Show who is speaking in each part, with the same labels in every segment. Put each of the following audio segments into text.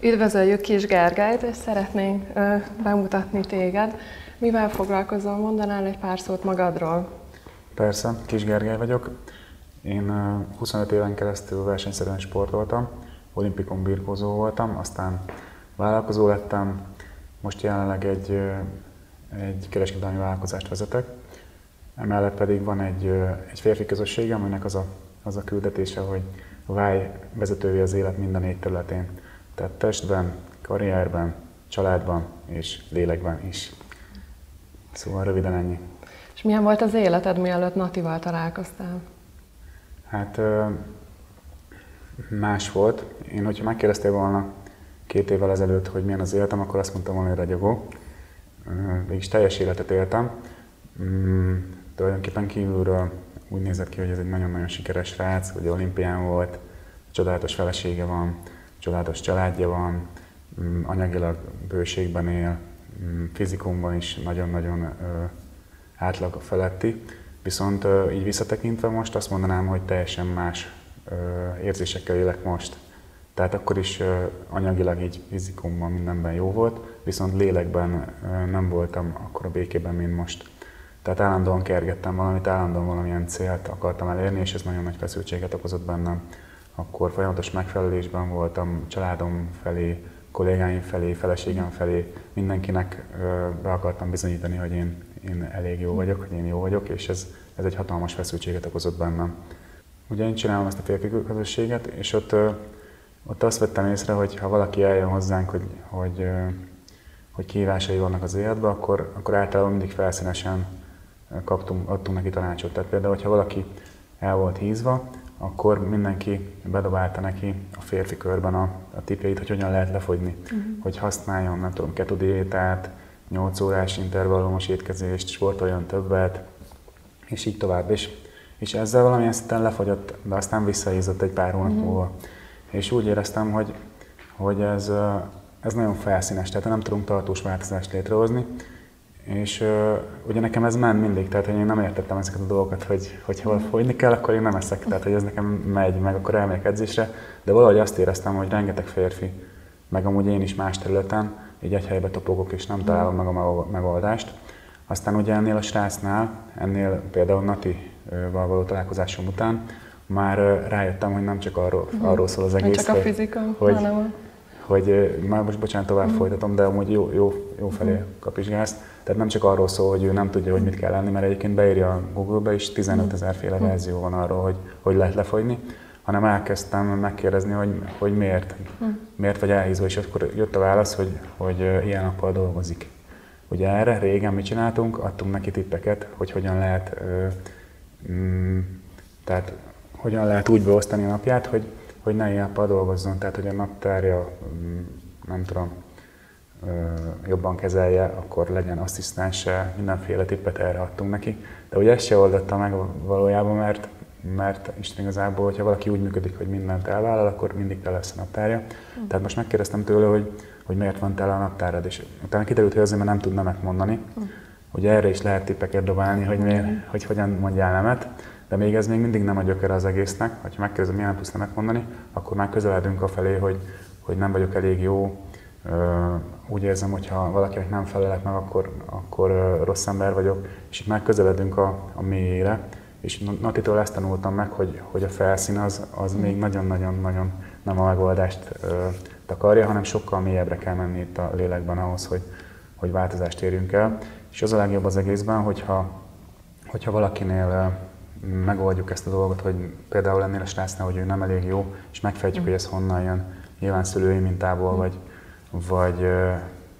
Speaker 1: Üdvözöljük Kis Gergelyt, és szeretnénk ö, bemutatni téged. Mivel foglalkozol? Mondanál egy pár szót magadról?
Speaker 2: Persze, Kis Gergely vagyok. Én 25 éven keresztül versenyszerűen sportoltam, olimpikon birkózó voltam, aztán vállalkozó lettem, most jelenleg egy, egy kereskedelmi vállalkozást vezetek. Emellett pedig van egy, egy férfi közösségem, aminek az a, az a küldetése, hogy válj vezetővé az élet minden négy területén. Tehát testben, karrierben, családban és lélekben is. Szóval röviden ennyi.
Speaker 1: És milyen volt az életed, mielőtt Natival találkoztál?
Speaker 2: Hát más volt. Én, hogyha megkérdeztél volna két évvel ezelőtt, hogy milyen az életem, akkor azt mondtam volna, hogy ragyogó. Mégis teljes életet éltem. Mm, tulajdonképpen kívülről úgy nézett ki, hogy ez egy nagyon-nagyon sikeres srác, hogy olimpián volt, csodálatos felesége van, csodálatos családja van, mm, anyagilag bőségben él, mm, fizikumban is nagyon-nagyon átlag feletti. Viszont így visszatekintve most azt mondanám, hogy teljesen más érzésekkel élek most. Tehát akkor is anyagilag így fizikumban mindenben jó volt, viszont lélekben nem voltam akkor a békében, mint most. Tehát állandóan kergettem valamit, állandóan valamilyen célt akartam elérni, és ez nagyon nagy feszültséget okozott bennem. Akkor folyamatos megfelelésben voltam családom felé, kollégáim felé, feleségem felé, mindenkinek be akartam bizonyítani, hogy én, én elég jó vagyok, hogy én jó vagyok, és ez, ez egy hatalmas feszültséget okozott bennem. Ugye én csinálom ezt a férfi közösséget, és ott, ott azt vettem észre, hogy ha valaki eljön hozzánk, hogy, hogy, hogy kihívásai vannak az életben, akkor, akkor általában mindig felszínesen kaptunk, adtunk neki tanácsot. Tehát például, hogyha valaki el volt hízva, akkor mindenki bedobálta neki a férfi körben a, a tipjait, hogy hogyan lehet lefogyni. Uh-huh. Hogy használjon, nem tudom, ketodiétát, 8 órás intervallumos étkezést, sportoljon többet, és így tovább. És, és ezzel valamilyen szinten lefogyott, de aztán visszahízott egy pár hónap uh-huh. múlva. És úgy éreztem, hogy, hogy ez, ez nagyon felszínes, tehát nem tudunk tartós változást létrehozni, és uh, ugye nekem ez ment mindig, tehát hogy én nem értettem ezeket a dolgokat, hogy, hogy hol fogyni kell, akkor én nem eszek, tehát hogy ez nekem megy, meg akkor elmegyek edzésre, de valahogy azt éreztem, hogy rengeteg férfi, meg amúgy én is más területen, így egy helybe topogok és nem találom meg a megoldást. Aztán ugye ennél a srácnál, ennél például Nati-val való találkozásom után, már rájöttem, hogy nem csak arról, uh-huh. arról szól az egész,
Speaker 1: nem csak a fizika,
Speaker 2: hogy, hanem hogy már most bocsánat, tovább mm. folytatom, de amúgy jó, jó, jó felé mm. kapizsgálsz. Tehát nem csak arról szól, hogy ő nem tudja, hogy mit kell lenni, mert egyébként beírja a Google-be is 15 ezer féle verzió van arról, hogy hogy lehet lefogyni, hanem elkezdtem megkérdezni, hogy, hogy miért, mm. miért vagy elhízva, és akkor jött a válasz, hogy, hogy ilyen nappal dolgozik. Ugye erre régen mit csináltunk? Adtunk neki tippeket, hogy hogyan lehet, mm, tehát hogyan lehet úgy beosztani a napját, hogy hogy ne ilyen dolgozzon, tehát hogy a naptárja, mm, nem tudom, jobban kezelje, akkor legyen asszisztense, mindenféle tippet erre adtunk neki. De ugye ezt se oldotta meg valójában, mert, mert Isten igazából, hogyha valaki úgy működik, hogy mindent elvállal, akkor mindig tele lesz a naptárja. Mm. Tehát most megkérdeztem tőle, hogy, hogy miért van tele a naptárad, és utána kiderült, hogy azért, mert nem tud nemet mondani. Mm. Ugye erre is lehet tippeket dobálni, hogy, miért, hogy hogyan mondjál nemet. De még ez még mindig nem a gyökere az egésznek. Ha megkérdezem, milyen tudsz megmondani, akkor már közeledünk a felé, hogy, hogy nem vagyok elég jó. Úgy érzem, hogy ha valakinek nem felelek meg, akkor, akkor rossz ember vagyok. És itt már közeledünk a, a mélyére. És Natitól ezt tanultam meg, hogy, hogy a felszín az, az még nagyon-nagyon-nagyon nem a megoldást takarja, hanem sokkal mélyebbre kell menni itt a lélekben ahhoz, hogy, hogy változást érjünk el. És az a legjobb az egészben, hogyha, hogyha valakinél megoldjuk ezt a dolgot, hogy például ennél a srácnál, hogy ő nem elég jó, és megfejtjük, hogy ez honnan jön, nyilván szülői mintából, vagy, vagy,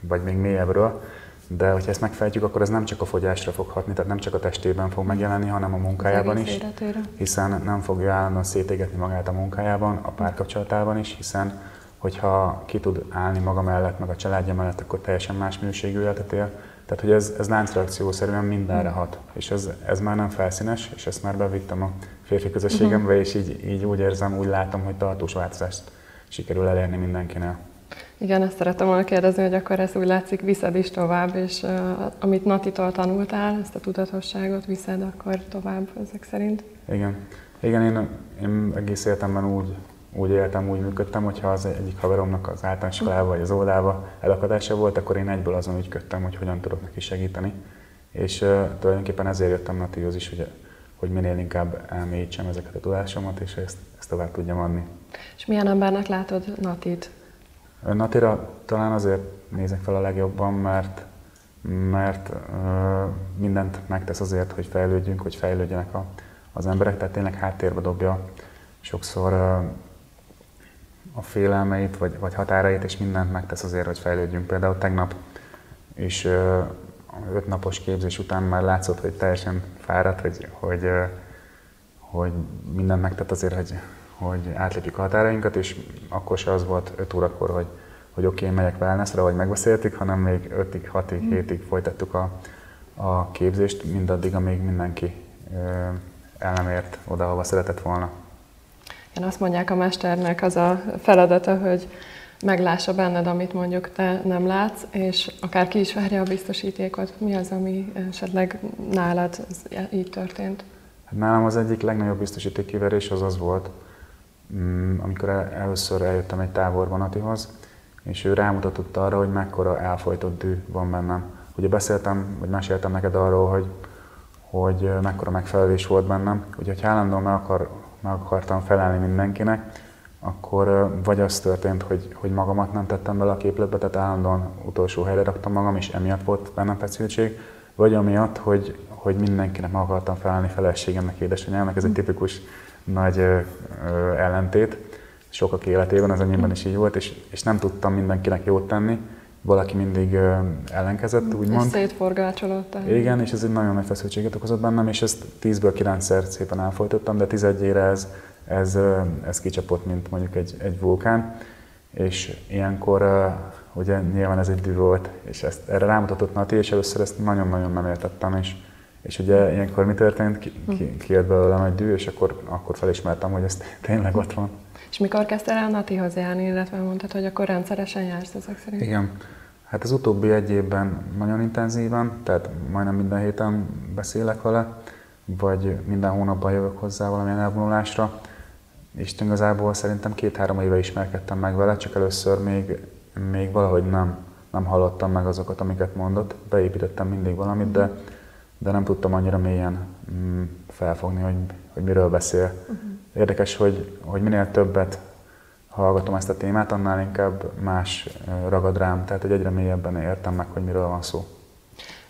Speaker 2: vagy még mélyebbről, de hogyha ezt megfejtjük, akkor ez nem csak a fogyásra fog hatni, tehát nem csak a testében fog megjelenni, hanem a munkájában is, hiszen nem fogja állandóan szétégetni magát a munkájában, a párkapcsolatában is, hiszen hogyha ki tud állni maga mellett, meg a családja mellett, akkor teljesen más minőségű életet él, tehát, hogy ez, ez láncreakciószerűen mindenre hat, és ez, ez már nem felszínes, és ezt már bevittem a férfi közösségembe, uh-huh. és így, így úgy érzem, úgy látom, hogy tartós változást sikerül elérni mindenkinél.
Speaker 1: Igen, ezt szerettem volna kérdezni, hogy akkor ez úgy látszik, viszed is tovább, és uh, amit Natitól tanultál, ezt a tudatosságot viszed akkor tovább ezek szerint.
Speaker 2: Igen. Igen, én, én egész életemben úgy úgy éltem, úgy működtem, hogyha az egyik haveromnak az általános iskolába vagy az óvodába elakadása volt, akkor én egyből azon ügyködtem, hogy hogyan tudok neki segíteni. És uh, tulajdonképpen ezért jöttem Natihoz is, hogy, hogy minél inkább elmélyítsem ezeket a tudásomat, és ezt, ezt tovább tudjam adni.
Speaker 1: És milyen embernek látod Natit?
Speaker 2: Natira talán azért nézek fel a legjobban, mert, mert mindent megtesz azért, hogy fejlődjünk, hogy fejlődjenek a, az emberek, tehát tényleg háttérbe dobja sokszor a félelmeit, vagy, vagy határait, és mindent megtesz azért, hogy fejlődjünk. Például tegnap is öt napos képzés után már látszott, hogy teljesen fáradt, hogy, hogy, hogy mindent megtett azért, hogy, hogy átlépjük a határainkat, és akkor se az volt 5 órakor, hogy, hogy oké, okay, megyek wellnessre, vagy megbeszéltük, hanem még 5-ig, 6-ig, 7-ig folytattuk a, a képzést, mindaddig, amíg mindenki el nem ért oda, ahova szeretett volna.
Speaker 1: Én azt mondják a mesternek az a feladata, hogy meglássa benned, amit mondjuk te nem látsz, és akár ki is várja a biztosítékot. Mi az, ami esetleg nálad így történt?
Speaker 2: Hát nálam az egyik legnagyobb biztosítékkiverés az az volt, amikor először eljöttem egy táborban Atihoz, és ő rámutatott arra, hogy mekkora elfolytott dű van bennem. Ugye beszéltem, vagy meséltem neked arról, hogy, hogy mekkora megfelelés volt bennem, hogy állandóan meg, akar, meg akartam felelni mindenkinek, akkor vagy az történt, hogy, hogy magamat nem tettem bele a képletbe, tehát állandóan utolsó helyre raktam magam, és emiatt volt bennem feszültség, vagy amiatt, hogy, hogy mindenkinek meg akartam felelni feleségemnek, édesanyámnak, ez egy tipikus nagy ö, ö, ellentét sokak életében, az enyémben is így volt, és, és nem tudtam mindenkinek jót tenni, valaki mindig ö, ellenkezett, úgymond. És
Speaker 1: szétforgácsolott.
Speaker 2: Igen, és ez egy nagyon nagy feszültséget okozott bennem, és ezt 10-ből 9-szer szépen elfolytottam, de 11-ére ez, ez, ez kicsapott, mint mondjuk egy, egy vulkán, és ilyenkor ugye nyilván ez egy dű volt, és ezt, erre rámutatott Nati, és először ezt nagyon-nagyon nem értettem, és, és ugye ilyenkor mi történt? Ki, ki, kijött belőlem egy dű, és akkor, akkor felismertem, hogy ez tényleg ott van.
Speaker 1: És mikor kezdtél el Natihoz járni, illetve mondtad, hogy akkor rendszeresen jársz ezek szerint?
Speaker 2: Igen. Hát az utóbbi egy évben nagyon intenzíven, tehát majdnem minden héten beszélek vele, vagy minden hónapban jövök hozzá valamilyen elvonulásra. És igazából szerintem két-három éve ismerkedtem meg vele, csak először még, még valahogy nem, nem hallottam meg azokat, amiket mondott. Beépítettem mindig valamit, de, de nem tudtam annyira mélyen mm, felfogni, hogy, hogy miről beszél. Uh-huh. Érdekes, hogy, hogy minél többet hallgatom ezt a témát, annál inkább más ragad rám, tehát hogy egyre mélyebben értem meg, hogy miről van szó.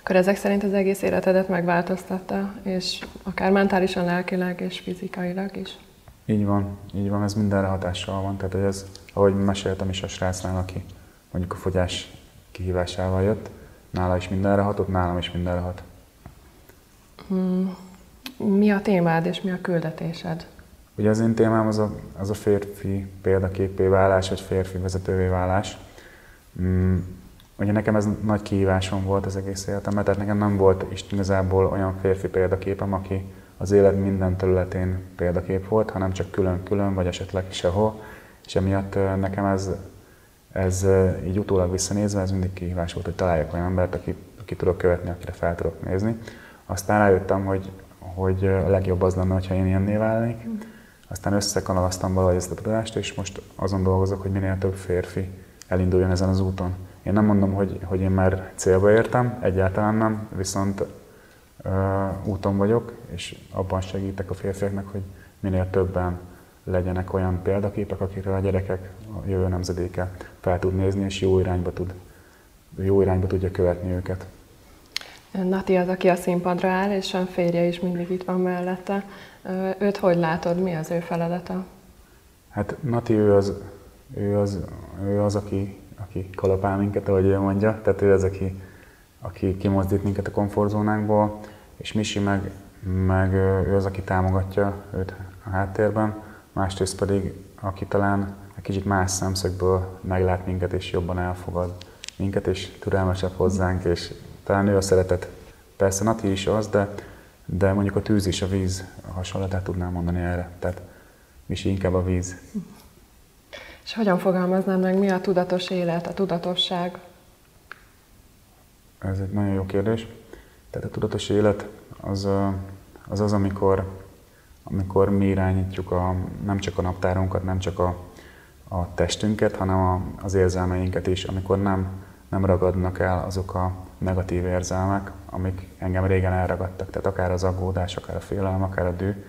Speaker 1: Akkor ezek szerint az egész életedet megváltoztatta, és akár mentálisan, lelkileg és fizikailag is?
Speaker 2: Így van, így van, ez mindenre hatással van. Tehát, hogy ez, ahogy meséltem is a srácnál, aki mondjuk a fogyás kihívásával jött, nála is mindenre hatott, nálam is mindenre hat.
Speaker 1: Hmm. Mi a témád és mi a küldetésed?
Speaker 2: Ugye az én témám az a, az a férfi példaképé válás, vagy férfi vezetővé válás. Hmm. Ugye nekem ez nagy kihívásom volt az egész életemben, tehát nekem nem volt is igazából olyan férfi példaképem, aki, az élet minden területén példakép volt, hanem csak külön-külön, vagy esetleg sehol. És emiatt nekem ez, ez így utólag visszanézve, ez mindig kihívás volt, hogy találjak olyan embert, aki, aki tudok követni, akire fel tudok nézni. Aztán rájöttem, hogy, hogy a legjobb az lenne, ha én ilyenné válnék. Aztán összekanalaztam valahogy ezt a tudást, és most azon dolgozok, hogy minél több férfi elinduljon ezen az úton. Én nem mondom, hogy, hogy én már célba értem, egyáltalán nem, viszont úton vagyok, és abban segítek a férfiaknak, hogy minél többen legyenek olyan példaképek, akikre a gyerekek, a jövő nemzedéke fel tud nézni, és jó irányba, tud, jó irányba tudja követni őket.
Speaker 1: Nati az, aki a színpadra áll, és a férje is mindig itt van mellette. Őt hogy látod, mi az ő feladata?
Speaker 2: Hát Nati ő az, ő az, ő az aki, aki kalapál minket, ahogy ő mondja. Tehát ő az, aki, aki kimozdít minket a komfortzónánkból és Misi meg, meg ő az, aki támogatja őt a háttérben, másrészt pedig, aki talán egy kicsit más szemszögből meglát minket, és jobban elfogad minket, és türelmesebb hozzánk, és talán ő a szeretet. Persze Nati is az, de, de mondjuk a tűz és a víz hasonlatát tudnám mondani erre. Tehát Misi inkább a víz.
Speaker 1: És hogyan fogalmaznám meg, mi a tudatos élet, a tudatosság?
Speaker 2: Ez egy nagyon jó kérdés. Tehát a tudatos élet az az, az amikor amikor mi irányítjuk a, nem csak a naptárunkat, nem csak a, a testünket, hanem a, az érzelmeinket is, amikor nem, nem ragadnak el azok a negatív érzelmek, amik engem régen elragadtak, tehát akár az aggódás, akár a félelem, akár a dű,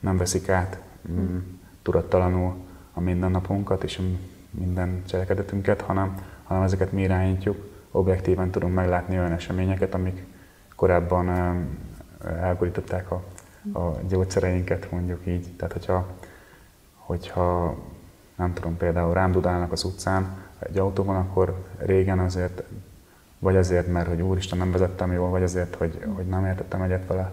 Speaker 2: nem veszik át mm, tudattalanul a mindennapunkat és a minden cselekedetünket, hanem, hanem ezeket mi irányítjuk, objektíven tudunk meglátni olyan eseményeket, amik korábban elborították a, a gyógyszereinket, mondjuk így. Tehát, hogyha, hogyha nem tudom, például rám dudálnak az utcán egy autóban, akkor régen azért, vagy azért, mert hogy úristen nem vezettem jól, vagy azért, hogy, hogy nem értettem egyet vele,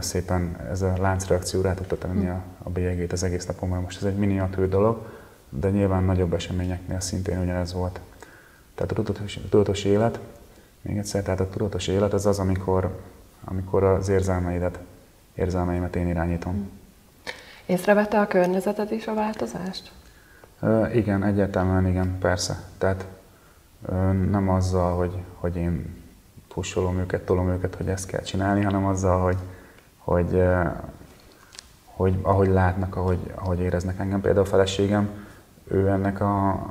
Speaker 2: szépen ez a láncreakció rá tudta tenni a, a bélyegét az egész napon, most ez egy miniatűr dolog, de nyilván nagyobb eseményeknél szintén ugyanez volt. Tehát a tudatos, tudatos élet, még egyszer, tehát a tudatos élet az az, amikor, amikor az érzelmeidet, érzelmeimet én irányítom.
Speaker 1: Észrevette a környezeted is a változást?
Speaker 2: Uh, igen, egyértelműen igen, persze. Tehát nem azzal, hogy, hogy én pusolom őket, tolom őket, hogy ezt kell csinálni, hanem azzal, hogy, hogy, hogy ahogy látnak, ahogy, ahogy éreznek engem. Például a feleségem, ő ennek a,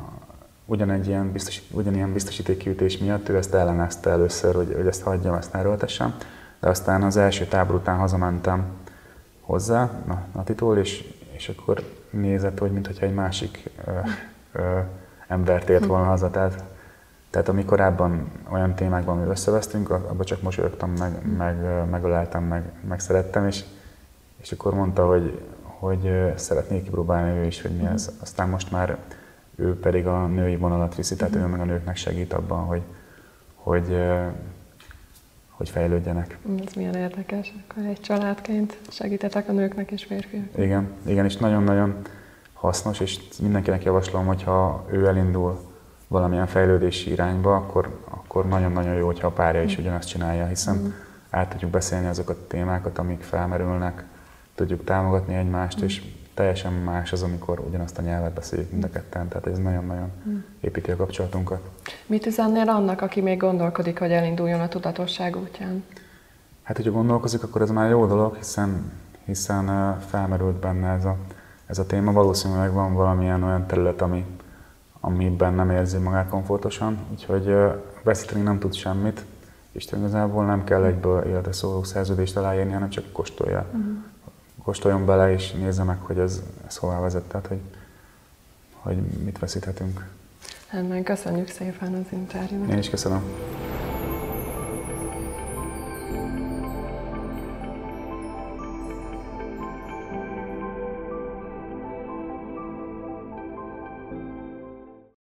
Speaker 2: ugyanegy ilyen biztosít, ugyanilyen biztosítékkiütés miatt ő ezt ellenezte először, hogy, hogy ezt hagyjam, ezt erőltessem. De aztán az első tábor után hazamentem hozzá, Natitól, és, és akkor nézett, hogy mintha egy másik ö, ö, embert ért volna haza. Tehát, tehát ami korábban olyan témákban összevesztünk, abban csak mosolyogtam, meg, meg, megöleltem, meg, meg szerettem, és, és akkor mondta, hogy, hogy szeretnék kipróbálni ő is, hogy mi ez. Aztán most már ő pedig a női vonalat viszi, tehát ő meg a nőknek segít abban, hogy, hogy, hogy fejlődjenek.
Speaker 1: Ez milyen érdekes, akkor egy családként segítetek a nőknek és férfiak.
Speaker 2: Igen, igen, és nagyon-nagyon hasznos, és mindenkinek javaslom, hogyha ő elindul valamilyen fejlődési irányba, akkor, akkor nagyon-nagyon jó, hogyha a párja is ugyanazt csinálja, hiszen mm. át tudjuk beszélni azokat a témákat, amik felmerülnek, tudjuk támogatni egymást, mm. és teljesen más az, amikor ugyanazt a nyelvet beszéljük mind a ketten, tehát ez nagyon-nagyon hmm. építi a kapcsolatunkat.
Speaker 1: Mit üzennél annak, aki még gondolkodik, hogy elinduljon a tudatosság útján?
Speaker 2: Hát, hogyha gondolkozik, akkor ez már jó dolog, hiszen, hiszen felmerült benne ez a, ez a téma. Valószínűleg van valamilyen olyan terület, ami, amiben nem érzi magát komfortosan, úgyhogy veszíteni nem tud semmit, és igazából nem kell egyből életre szóló szerződést aláírni, hanem csak kóstolja. Uh-huh kóstoljon bele, és nézze meg, hogy ez, ez hová vezet, tehát hogy, hogy mit veszíthetünk.
Speaker 1: Hát köszönjük szépen az interjút.
Speaker 2: Én is köszönöm.